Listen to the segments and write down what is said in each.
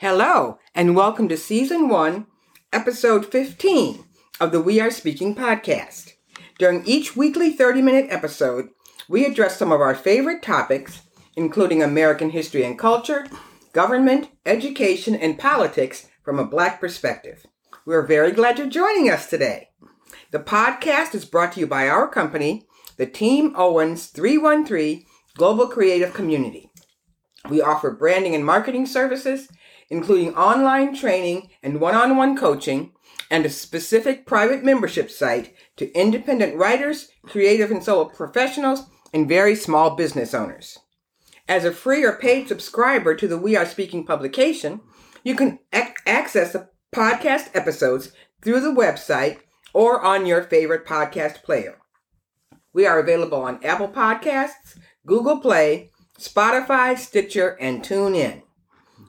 Hello, and welcome to Season 1, Episode 15 of the We Are Speaking podcast. During each weekly 30 minute episode, we address some of our favorite topics, including American history and culture, government, education, and politics from a Black perspective. We're very glad you're joining us today. The podcast is brought to you by our company, the Team Owens 313 Global Creative Community. We offer branding and marketing services including online training and one on one coaching, and a specific private membership site to independent writers, creative and solo professionals, and very small business owners. As a free or paid subscriber to the We Are Speaking publication, you can ac- access the podcast episodes through the website or on your favorite podcast player. We are available on Apple Podcasts, Google Play, Spotify, Stitcher, and TuneIn.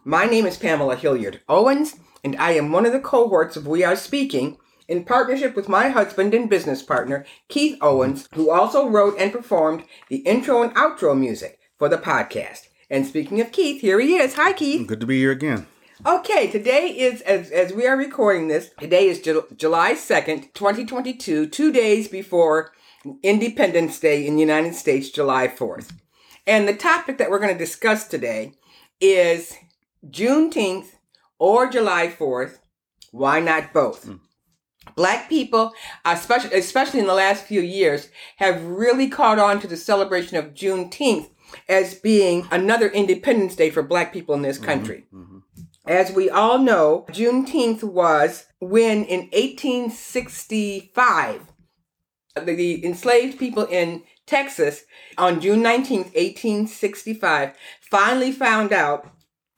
My name is Pamela Hilliard Owens, and I am one of the cohorts of We Are Speaking in partnership with my husband and business partner, Keith Owens, who also wrote and performed the intro and outro music for the podcast. And speaking of Keith, here he is. Hi, Keith. Good to be here again. Okay, today is, as, as we are recording this, today is Ju- July 2nd, 2022, two days before Independence Day in the United States, July 4th. And the topic that we're going to discuss today is Juneteenth or July 4th. Why not both? Mm. Black people, especially, especially in the last few years, have really caught on to the celebration of Juneteenth as being another Independence Day for Black people in this mm-hmm. country. Mm-hmm. As we all know, Juneteenth was when in 1865, the, the enslaved people in Texas on June 19th, 1865, finally found out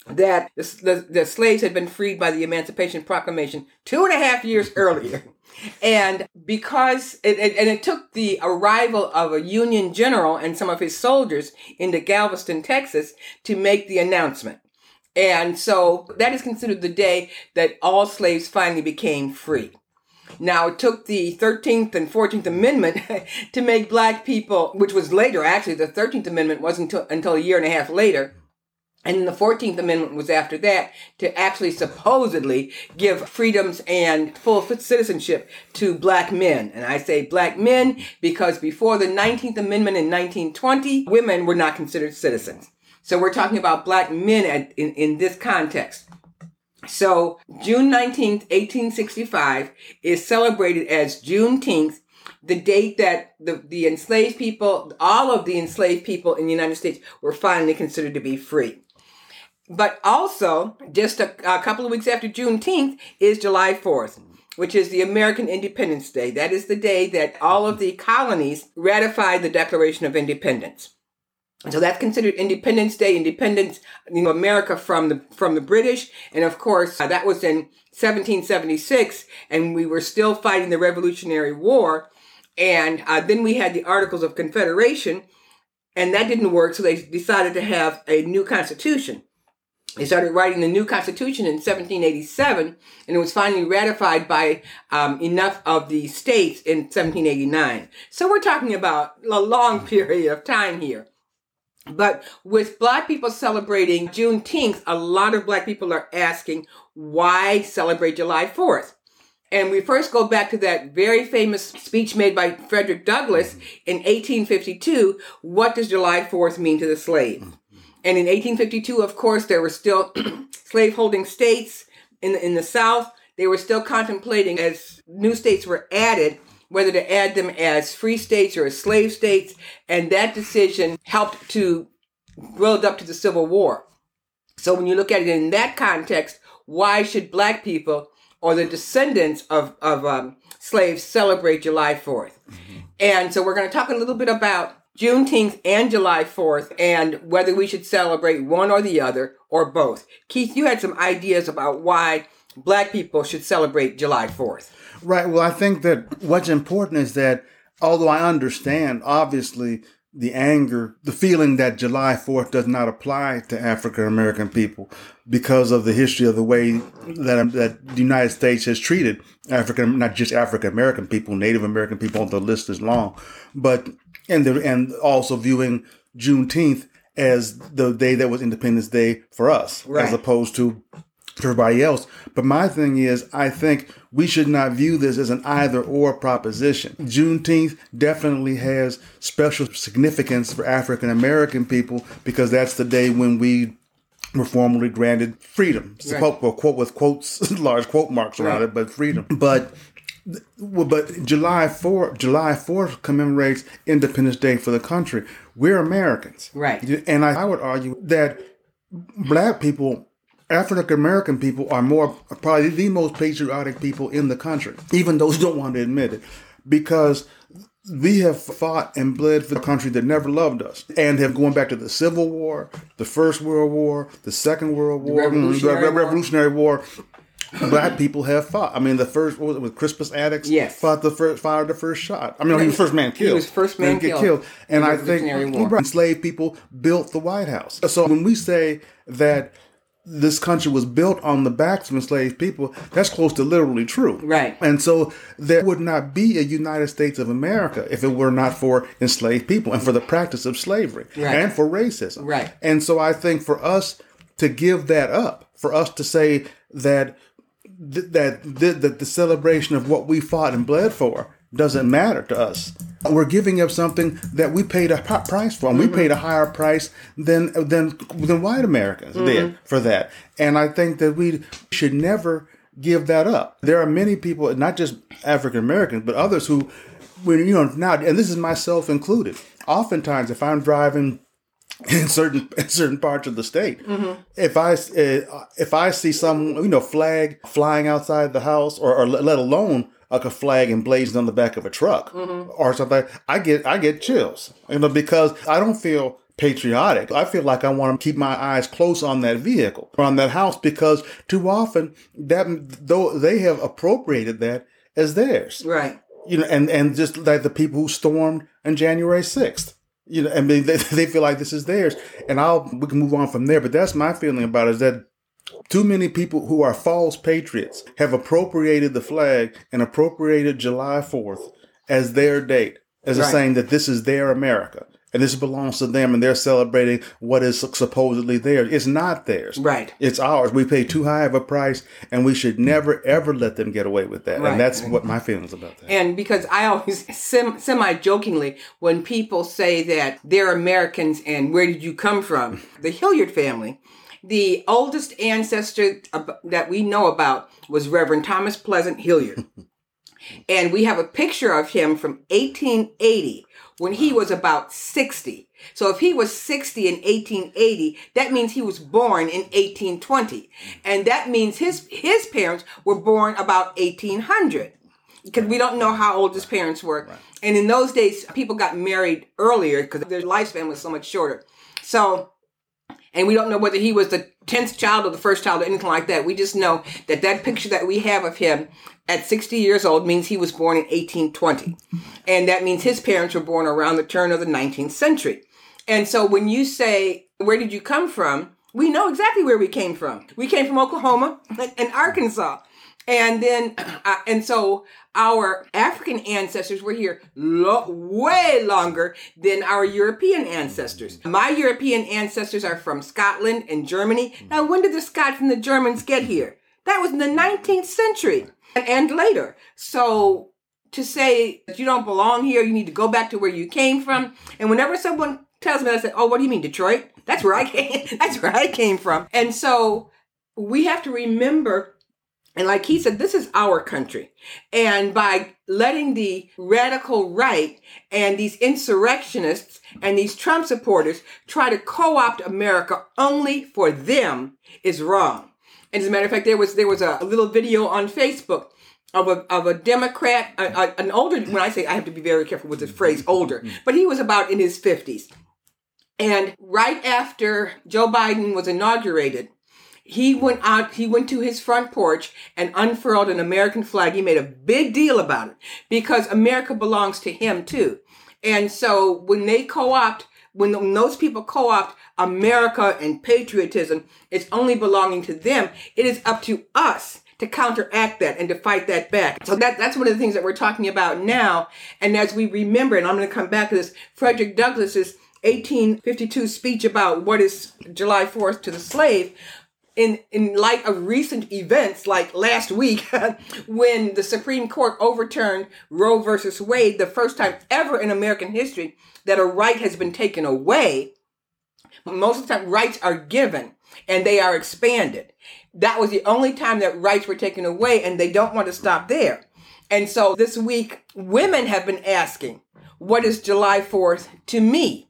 that the, the, the, slaves had been freed by the Emancipation Proclamation two and a half years earlier. And because it, it, and it took the arrival of a Union general and some of his soldiers into Galveston, Texas to make the announcement. And so that is considered the day that all slaves finally became free. Now, it took the 13th and 14th Amendment to make black people, which was later, actually, the 13th Amendment wasn't until, until a year and a half later, and the 14th Amendment was after that to actually supposedly give freedoms and full citizenship to black men. And I say black men because before the 19th Amendment in 1920, women were not considered citizens. So we're talking about black men at, in, in this context. So June 19th, 1865 is celebrated as Juneteenth the date that the, the enslaved people, all of the enslaved people in the United States were finally considered to be free. But also, just a, a couple of weeks after Juneteenth is July 4th which is the American Independence Day. That is the day that all of the colonies ratified the Declaration of Independence. So that's considered Independence Day, independence, you know, America from the, from the British. And of course, uh, that was in 1776 and we were still fighting the Revolutionary War. And uh, then we had the Articles of Confederation and that didn't work. So they decided to have a new constitution. They started writing the new constitution in 1787, and it was finally ratified by um, enough of the states in 1789. So we're talking about a long period of time here. But with black people celebrating Juneteenth, a lot of black people are asking, why celebrate July 4th? And we first go back to that very famous speech made by Frederick Douglass in 1852. What does July 4th mean to the slave? And in 1852, of course, there were still slaveholding states in the, in the South. They were still contemplating as new states were added, whether to add them as free states or as slave states. And that decision helped to build up to the Civil War. So when you look at it in that context, why should black people or the descendants of, of um, slaves celebrate July 4th? Mm-hmm. And so we're going to talk a little bit about Juneteenth and July 4th, and whether we should celebrate one or the other or both. Keith, you had some ideas about why black people should celebrate July 4th. Right. Well, I think that what's important is that although I understand, obviously, the anger, the feeling that July 4th does not apply to African American people because of the history of the way that, that the United States has treated African, not just African American people, Native American people, the list is long, but, and the, and also viewing Juneteenth as the day that was Independence Day for us, right. as opposed to everybody else. But my thing is, I think we should not view this as an either or proposition. Juneteenth definitely has special significance for African American people because that's the day when we were formally granted freedom. Right. Quote, well, quote with quotes, large quote marks around right. it, but freedom. But but July 4th, July 4th commemorates Independence Day for the country. We're Americans. Right. And I, I would argue that black people African American people are more probably the most patriotic people in the country, even those who don't want to admit it, because we have fought and bled for the country that never loved us and have gone back to the Civil War, the First World War, the Second World War, the Revolutionary, mm, Revolutionary War. War. Black people have fought. I mean, the first what was it, with Crispus Attucks yes. fought the first fired the first shot. I mean, he was first man killed. He was first man killed. killed. And I think enslaved people built the White House. So when we say that this country was built on the backs of enslaved people, that's close to literally true. Right. And so there would not be a United States of America if it were not for enslaved people and for the practice of slavery right. and for racism. Right. And so I think for us to give that up, for us to say that that, that, that the celebration of what we fought and bled for doesn't matter to us. We're giving up something that we paid a price for. And mm-hmm. We paid a higher price than than than white Americans mm-hmm. did for that. And I think that we should never give that up. There are many people, not just African Americans, but others who, when you know now, and this is myself included. Oftentimes, if I'm driving in certain in certain parts of the state. Mm-hmm. If I if I see some you know flag flying outside the house, or, or let alone like a flag emblazoned on the back of a truck mm-hmm. or something, I get I get chills. You know, because I don't feel patriotic. I feel like I want to keep my eyes close on that vehicle or on that house because too often that though they have appropriated that as theirs. Right. You know, and, and just like the people who stormed on January 6th. You know, I mean, they, they feel like this is theirs. And I'll, we can move on from there. But that's my feeling about it is that too many people who are false patriots have appropriated the flag and appropriated July 4th as their date, as right. a saying that this is their America and this belongs to them and they're celebrating what is supposedly theirs. It's not theirs. Right. It's ours. We pay too high of a price and we should never ever let them get away with that. Right. And that's what my feelings about that. And because I always semi jokingly when people say that they're Americans and where did you come from? The Hilliard family the oldest ancestor that we know about was Reverend Thomas Pleasant Hilliard. and we have a picture of him from 1880 when he was about 60. So if he was 60 in 1880, that means he was born in 1820. And that means his, his parents were born about 1800 because we don't know how old his parents were. Right. And in those days, people got married earlier because their lifespan was so much shorter. So and we don't know whether he was the 10th child or the first child or anything like that. We just know that that picture that we have of him at 60 years old means he was born in 1820. And that means his parents were born around the turn of the 19th century. And so when you say, where did you come from? We know exactly where we came from. We came from Oklahoma and Arkansas. And then, uh, and so our African ancestors were here lo- way longer than our European ancestors. My European ancestors are from Scotland and Germany. Now, when did the Scots and the Germans get here? That was in the 19th century and, and later. So to say that you don't belong here, you need to go back to where you came from. And whenever someone tells me, I say, "Oh, what do you mean, Detroit? That's where I came. That's where I came from." And so we have to remember and like he said, this is our country. And by letting the radical right and these insurrectionists and these Trump supporters try to co-opt America only for them is wrong. And as a matter of fact, there was there was a, a little video on Facebook of a of a Democrat, a, a, an older. When I say I have to be very careful with the phrase older, mm-hmm. but he was about in his fifties. And right after Joe Biden was inaugurated, he went out, he went to his front porch and unfurled an American flag. He made a big deal about it because America belongs to him too. And so when they co-opt, when those people co-opt America and patriotism, it's only belonging to them. It is up to us to counteract that and to fight that back. So that, that's one of the things that we're talking about now. And as we remember, and I'm going to come back to this, Frederick Douglass's 1852 speech about what is July 4th to the slave in in light of recent events like last week when the Supreme Court overturned Roe versus Wade, the first time ever in American history that a right has been taken away. Most of the time, rights are given and they are expanded. That was the only time that rights were taken away, and they don't want to stop there. And so this week, women have been asking, What is July 4th to me?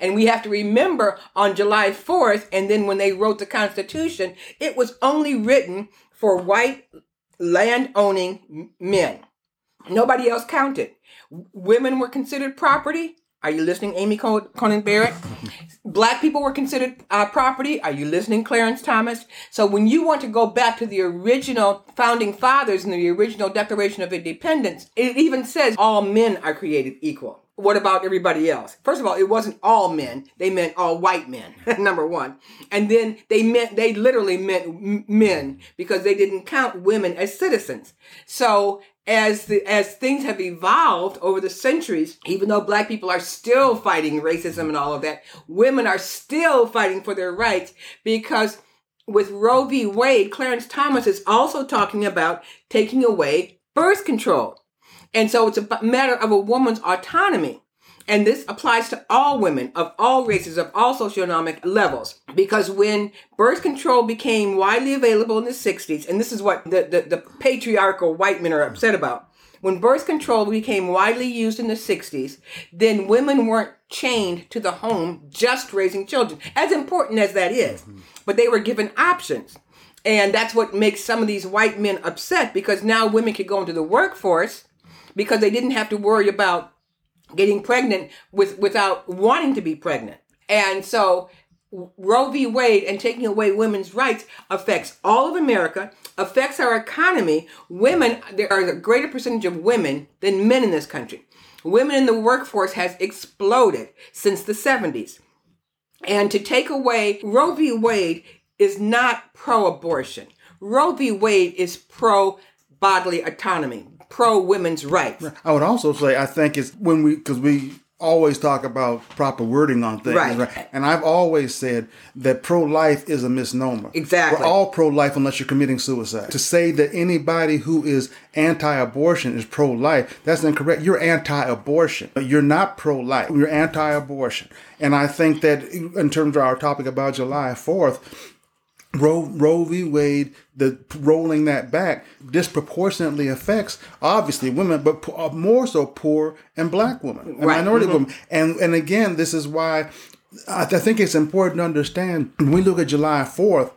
And we have to remember on July 4th, and then when they wrote the Constitution, it was only written for white land owning men. Nobody else counted. Women were considered property. Are you listening, Amy Coney Barrett? Black people were considered uh, property. Are you listening, Clarence Thomas? So when you want to go back to the original founding fathers and the original Declaration of Independence, it even says all men are created equal. What about everybody else? First of all, it wasn't all men. They meant all white men, number one. And then they meant, they literally meant men because they didn't count women as citizens. So as the as things have evolved over the centuries, even though black people are still fighting racism and all of that, women are still fighting for their rights because with Roe v. Wade, Clarence Thomas is also talking about taking away birth control. And so it's a matter of a woman's autonomy. And this applies to all women of all races, of all socioeconomic levels. Because when birth control became widely available in the 60s, and this is what the, the, the patriarchal white men are upset about. When birth control became widely used in the 60s, then women weren't chained to the home just raising children, as important as that is. But they were given options. And that's what makes some of these white men upset because now women could go into the workforce because they didn't have to worry about getting pregnant with without wanting to be pregnant. And so Roe v. Wade and taking away women's rights affects all of America, affects our economy. Women, there are a greater percentage of women than men in this country. Women in the workforce has exploded since the 70s. And to take away Roe v. Wade is not pro abortion. Roe v. Wade is pro bodily autonomy, pro women's rights. I would also say I think it's when we because we always talk about proper wording on things, right. right? And I've always said that pro life is a misnomer. Exactly. We're all pro life unless you're committing suicide. To say that anybody who is anti abortion is pro life, that's incorrect. You're anti abortion. You're not pro life. You're anti abortion. And I think that in terms of our topic about July 4th, Roe, Roe v. Wade, the rolling that back disproportionately affects obviously women, but uh, more so poor and black women, and right. minority mm-hmm. women. And and again, this is why I, th- I think it's important to understand when we look at July Fourth.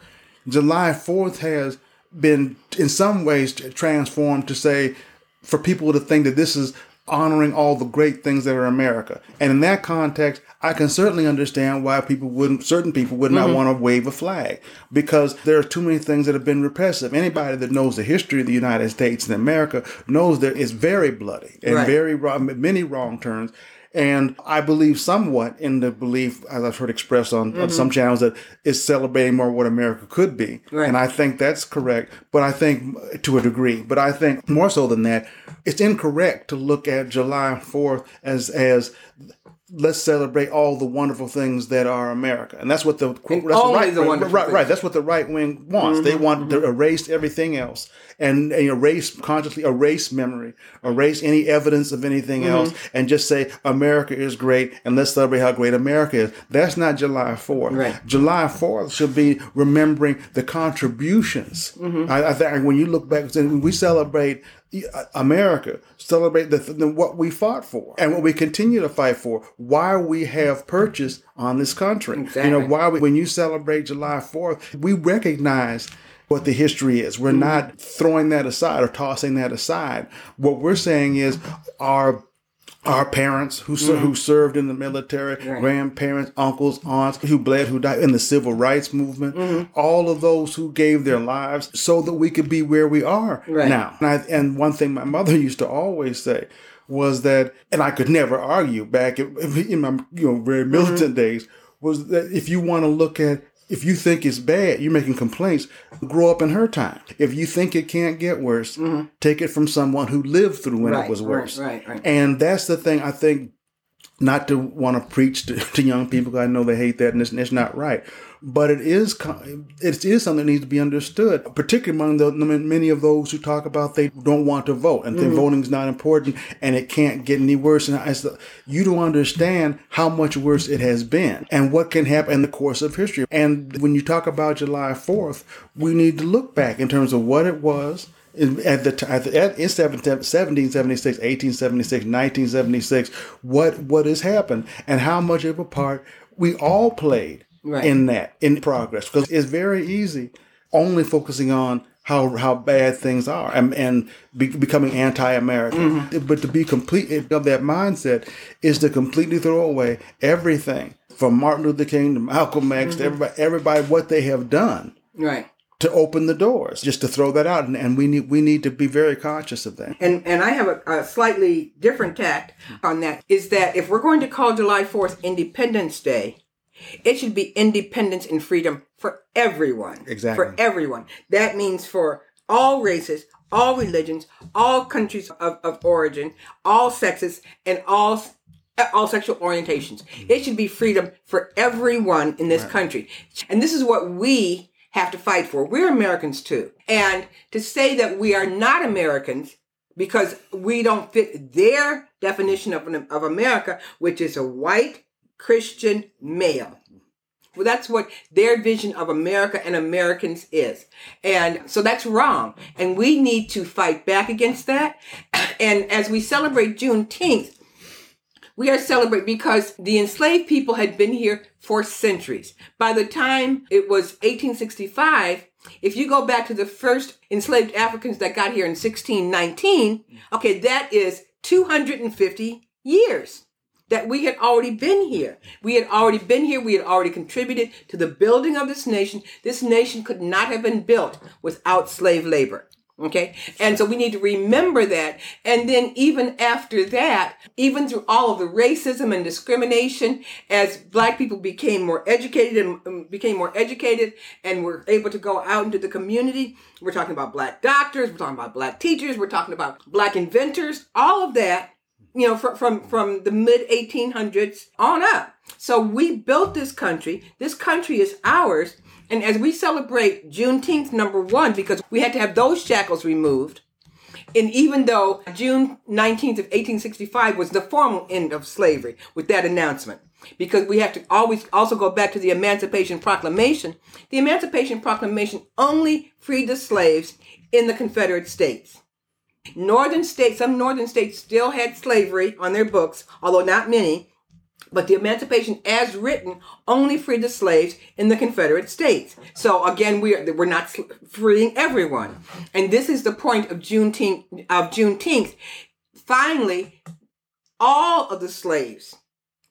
July Fourth has been in some ways transformed to say for people to think that this is honoring all the great things that are America. And in that context, I can certainly understand why people wouldn't, certain people would not mm-hmm. want to wave a flag because there are too many things that have been repressive. Anybody that knows the history of the United States and America knows that it's very bloody and right. very many wrong turns. And I believe somewhat in the belief, as I've heard expressed on, mm-hmm. on some channels, that it's celebrating more what America could be. Right. And I think that's correct. But I think to a degree, but I think more so than that, it's incorrect to look at July 4th as, as let's celebrate all the wonderful things that are America, and that's what the, that's the right, the right, right, right, That's what the right wing wants. Mm-hmm, they want mm-hmm. to erase everything else and, and, erase consciously erase memory, erase any evidence of anything mm-hmm. else, and just say America is great and let's celebrate how great America is. That's not July Fourth. Right. July Fourth should be remembering the contributions. Mm-hmm. I, I think when you look back, we celebrate America, celebrate the, the, what we fought for and what we continue to fight for, why we have purchased on this country. Exactly. You know, why we, when you celebrate July 4th, we recognize what the history is. We're mm-hmm. not throwing that aside or tossing that aside. What we're saying is our our parents who mm-hmm. who served in the military, right. grandparents, uncles, aunts who bled, who died in the civil rights movement, mm-hmm. all of those who gave their lives so that we could be where we are right. now. And, I, and, one thing my mother used to always say was that, and I could never argue back in, my you know very militant mm-hmm. days, was that if you want to look at if you think it's bad, you're making complaints. Grow up in her time. If you think it can't get worse, mm-hmm. take it from someone who lived through when right, it was worse. Right, right, right. And that's the thing I think not to want to preach to, to young people. I know they hate that, and it's, it's, not right. But it is it is something that needs to be understood, particularly among the, many of those who talk about they don't want to vote and mm-hmm. think voting is not important and it can't get any worse. And I, you don't understand how much worse it has been and what can happen in the course of history. And when you talk about July Fourth, we need to look back in terms of what it was at the time in 1776 1876 1976 what what has happened and how much of a part we all played right. in that in progress because it's very easy only focusing on how how bad things are and, and be, becoming anti-American. Mm-hmm. But to be complete of that mindset is to completely throw away everything from Martin Luther King to Malcolm X mm-hmm. to everybody, everybody what they have done. Right to open the doors. Just to throw that out, and, and we need we need to be very conscious of that. And and I have a, a, slightly different tact on that. Is that if we're going to call July Fourth Independence Day, it should be independence and freedom for everyone. Exactly for everyone. That means for all races, all religions, all countries of, of origin, all sexes, and all all sexual orientations. It should be freedom for everyone in this right. country. And this is what we have to fight for. We're Americans too. And to say that we are not Americans because we don't fit their definition of, of America, which is a white Christian male. Well, that's what their vision of America and Americans is. And so that's wrong. And we need to fight back against that. And as we celebrate Juneteenth, we are celebrating because the enslaved people had been here for centuries. By the time it was 1865, if you go back to the first enslaved Africans that got here in 1619, okay, that is 250 years that we had already been here. We had already been here. We had already contributed to the building of this nation. This nation could not have been built without slave labor. Okay. And so we need to remember that. And then even after that, even through all of the racism and discrimination, as black people became more educated and um, became more educated and were able to go out into the community, we're talking about black doctors, we're talking about black teachers, we're talking about black inventors, all of that, you know, from, from, from the mid 1800s on up. So we built this country. This country is ours and as we celebrate Juneteenth, number one, because we had to have those shackles removed, and even though June 19th of 1865 was the formal end of slavery with that announcement, because we have to always also go back to the Emancipation Proclamation, the Emancipation Proclamation only freed the slaves in the Confederate States. Northern states, some northern states still had slavery on their books, although not many, but the Emancipation as written only freed the slaves in the Confederate States. So again, we are, we're not freeing everyone. And this is the point of Juneteenth, of Juneteenth. Finally, all of the slaves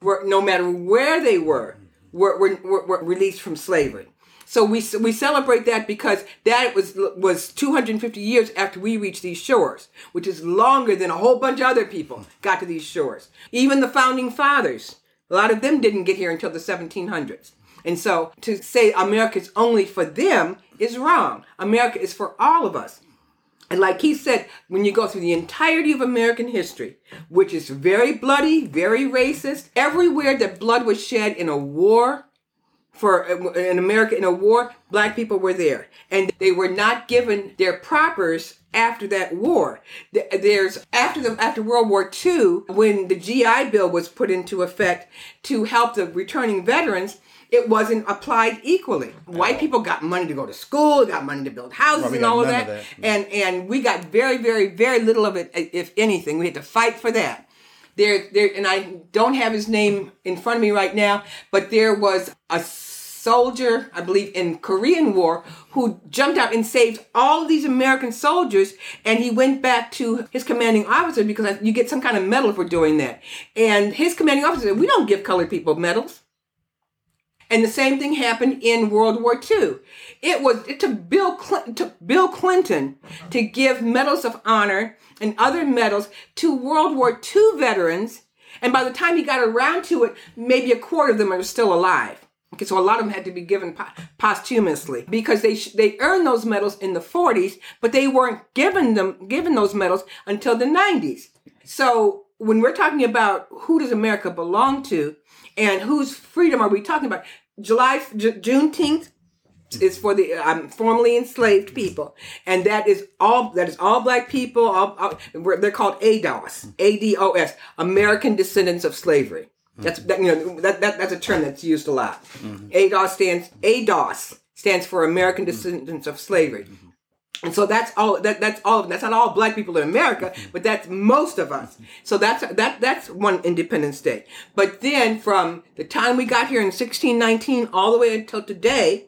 were, no matter where they were, were, were, were released from slavery. So we we celebrate that because that was was 250 years after we reached these shores, which is longer than a whole bunch of other people got to these shores. Even the founding fathers a lot of them didn't get here until the 1700s. And so to say America is only for them is wrong. America is for all of us. And like he said, when you go through the entirety of American history, which is very bloody, very racist, everywhere that blood was shed in a war, for in America in a war, black people were there, and they were not given their propers after that war. There's after the after World War II, when the GI Bill was put into effect to help the returning veterans. It wasn't applied equally. White people got money to go to school, got money to build houses well, and all of that. of that. And and we got very, very, very little of it, if anything. We had to fight for that there there and I don't have his name in front of me right now, but there was a soldier, I believe, in Korean War, who jumped out and saved all of these American soldiers. And he went back to his commanding officer because you get some kind of medal for doing that. And his commanding officer said, "We don't give colored people medals." And the same thing happened in World War II. It was it took Bill Clinton, took Bill Clinton to give medals of honor and other medals to World War II veterans. And by the time he got around to it, maybe a quarter of them are still alive. Okay, so a lot of them had to be given posthumously because they sh- they earned those medals in the 40s, but they weren't given them given those medals until the 90s. So when we're talking about who does America belong to and whose freedom are we talking about, July, J- Juneteenth is for the um, formerly enslaved people, and that is all. That is all black people. All, all they're called ADOS, A-D-O-S, American Descendants of Slavery. That's that, you know that, that that's a term that's used a lot. Mm-hmm. ADOS stands ADOS stands for American Descendants of Slavery. Mm-hmm. And so that's all that that's all that's not all black people in America, but that's most of us. So that's that that's one Independence Day. But then from the time we got here in 1619 all the way until today,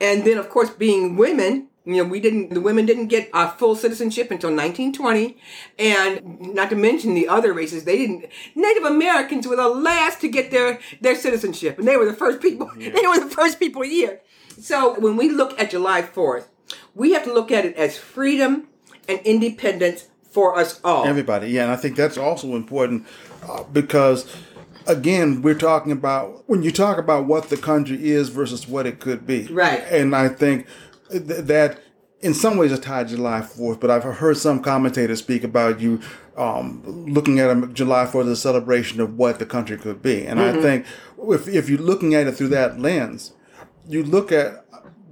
and then of course being women, you know, we didn't, the women didn't get uh, full citizenship until 1920. And not to mention the other races, they didn't, Native Americans were the last to get their, their citizenship. And they were the first people, yeah. they were the first people here. So when we look at July 4th, we have to look at it as freedom and independence for us all. Everybody, yeah. And I think that's also important uh, because again, we're talking about when you talk about what the country is versus what it could be. Right. And I think th- that in some ways it's tied to July 4th, but I've heard some commentators speak about you um, looking at a July 4th as a celebration of what the country could be. And mm-hmm. I think if, if you're looking at it through that lens, you look at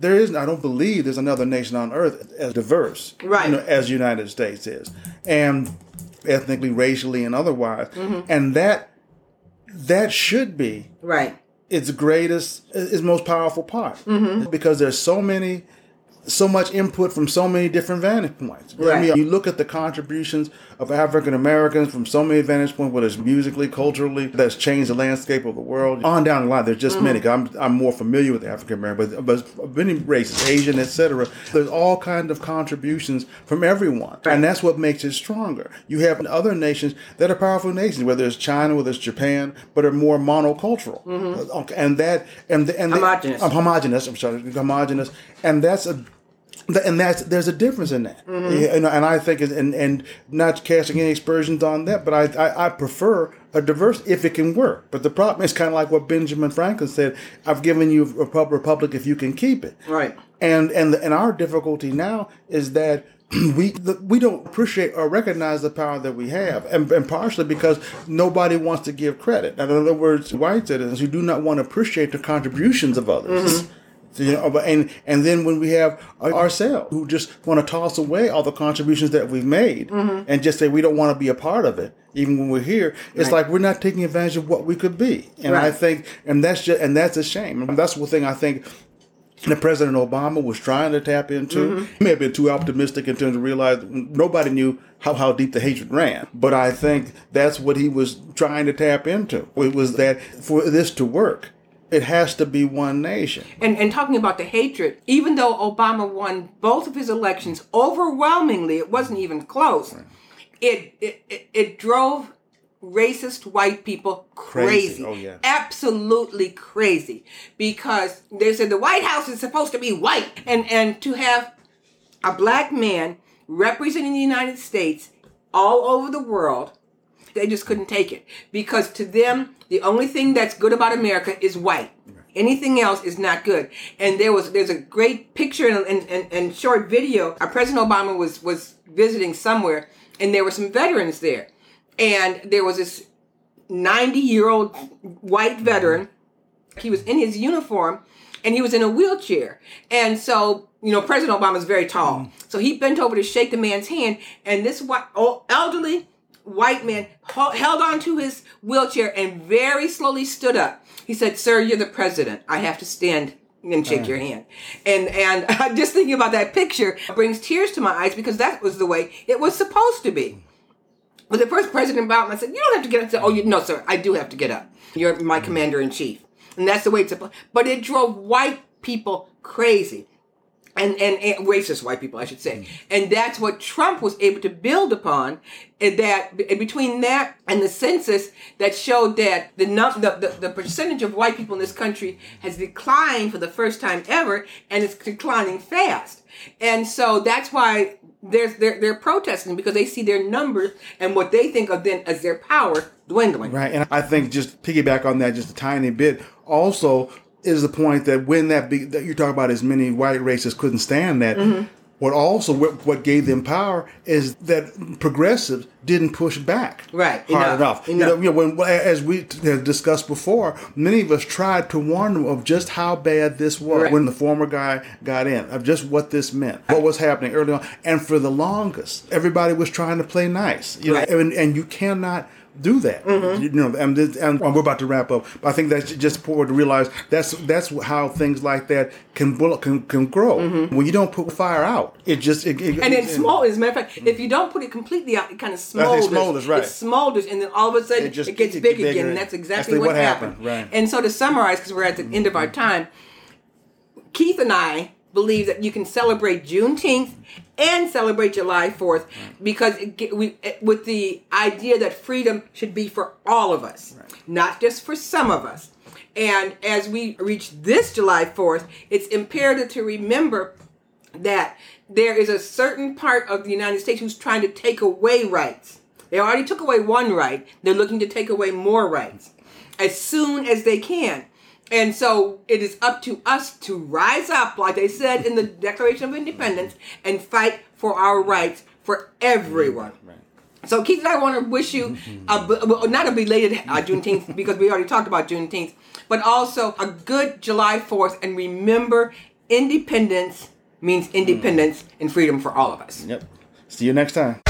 there is I don't believe there's another nation on earth as diverse right. you know, as the United States is. And ethnically, racially, and otherwise. Mm-hmm. And that that should be right its greatest its most powerful part mm-hmm. because there's so many so much input from so many different vantage points. Right. I mean, you look at the contributions of African Americans from so many vantage points, whether it's musically, culturally, that's changed the landscape of the world. On down the line, there's just mm. many. I'm, I'm more familiar with African American, but, but many races, Asian, etc. There's all kinds of contributions from everyone, and that's what makes it stronger. You have other nations that are powerful nations, whether it's China, whether it's Japan, but are more monocultural, mm-hmm. and that and the, and homogenous. The, um, homogenous. I'm sorry, homogenous, and that's a and that's there's a difference in that, mm-hmm. and, and I think and and not casting any aspersions on that, but I, I, I prefer a diverse if it can work. But the problem is kind of like what Benjamin Franklin said: "I've given you a republic if you can keep it." Right. And and and our difficulty now is that we we don't appreciate or recognize the power that we have, and, and partially because nobody wants to give credit. In other words, white citizens who do not want to appreciate the contributions of others. Mm-hmm so, you know, and and then when we have ourselves who just want to toss away all the contributions that we've made mm-hmm. and just say we don't want to be a part of it, even when we're here, it's right. like we're not taking advantage of what we could be. And right. I think, and that's just, and that's a shame. And that's the thing I think that President Obama was trying to tap into. Mm-hmm. He may have been too optimistic in terms of realize nobody knew how, how deep the hatred ran. But I think that's what he was trying to tap into. It was that for this to work, it has to be one nation. And and talking about the hatred, even though Obama won both of his elections overwhelmingly, it wasn't even close. Right. It, it, it it drove racist white people crazy. crazy. Oh, yeah. Absolutely crazy. Because they said the White House is supposed to be white. And and to have a black man representing the United States all over the world they just couldn't take it because to them, the only thing that's good about America is white. Anything else is not good. And there was there's a great picture and, and, and short video. Our President Obama was was visiting somewhere, and there were some veterans there, and there was this 90 year old white veteran. He was in his uniform, and he was in a wheelchair. And so you know, President Obama is very tall. Mm. So he bent over to shake the man's hand, and this white, elderly white man held on to his wheelchair and very slowly stood up. He said, "Sir, you're the president. I have to stand and shake your uh. hand." And and just thinking about that picture brings tears to my eyes because that was the way it was supposed to be. But the first president Obama said, "You don't have to get up." I said, "Oh, you, no, sir. I do have to get up. You're my mm. commander in chief." And that's the way it's supposed. But it drove white people crazy and, and, and, racist white people, I should say. And that's what Trump was able to build upon. That between that and the census that showed that the, the, the, the percentage of white people in this country has declined for the first time ever, and it's declining fast. And so that's why they're, they're, they're protesting because they see their numbers and what they think of then as their power dwindling. Right. And I think just piggyback on that just a tiny bit. Also, is the point that when that, be, that you talk about as many white racists couldn't stand that, mm-hmm. what also what, what gave them power is that progressives didn't push back Right, hard enough, enough. You know, you know, when as we have discussed before, many of us tried to warn them of just how bad this was Right. when the former guy got in, of just what this meant, what was happening early on, and for the longest, everybody was trying to play nice, you know, and, and you cannot do that. Mm-hmm. You know, and, this, and we're about to wrap up. But I think that's just important to realize that's that's how things like that can can can grow. When you don't put fire out, it just it, it, Mm-hmm. And it- it's small. As a matter of fact, if you don't put it completely out, it kind of smolders. smolders, right. It smolders, and then all of a sudden It it, just- gets it big bigger. again. And that's exactly what, what happened. happened, right. And so to summarize, because we're at the end of our time, Keith and I believe that you can celebrate Juneteenth and celebrate July Fourth because it, we it- with the idea that freedom should be for all of us, not just for some of us. And as we reach this July Fourth, it's imperative to remember that there is a certain part of the United States who's trying to take away rights. They already took away one right. They're looking to take away more rights as soon as they can. And so it is up to us to rise up, like they said in the Declaration of Independence, and fight for our rights for everyone. So Keith and I want to wish you a, not a belated uh, Juneteenth because we already talked about Juneteenth, but also a good July 4th. And remember, independence means independence and freedom for all of us. Yep. See you next time.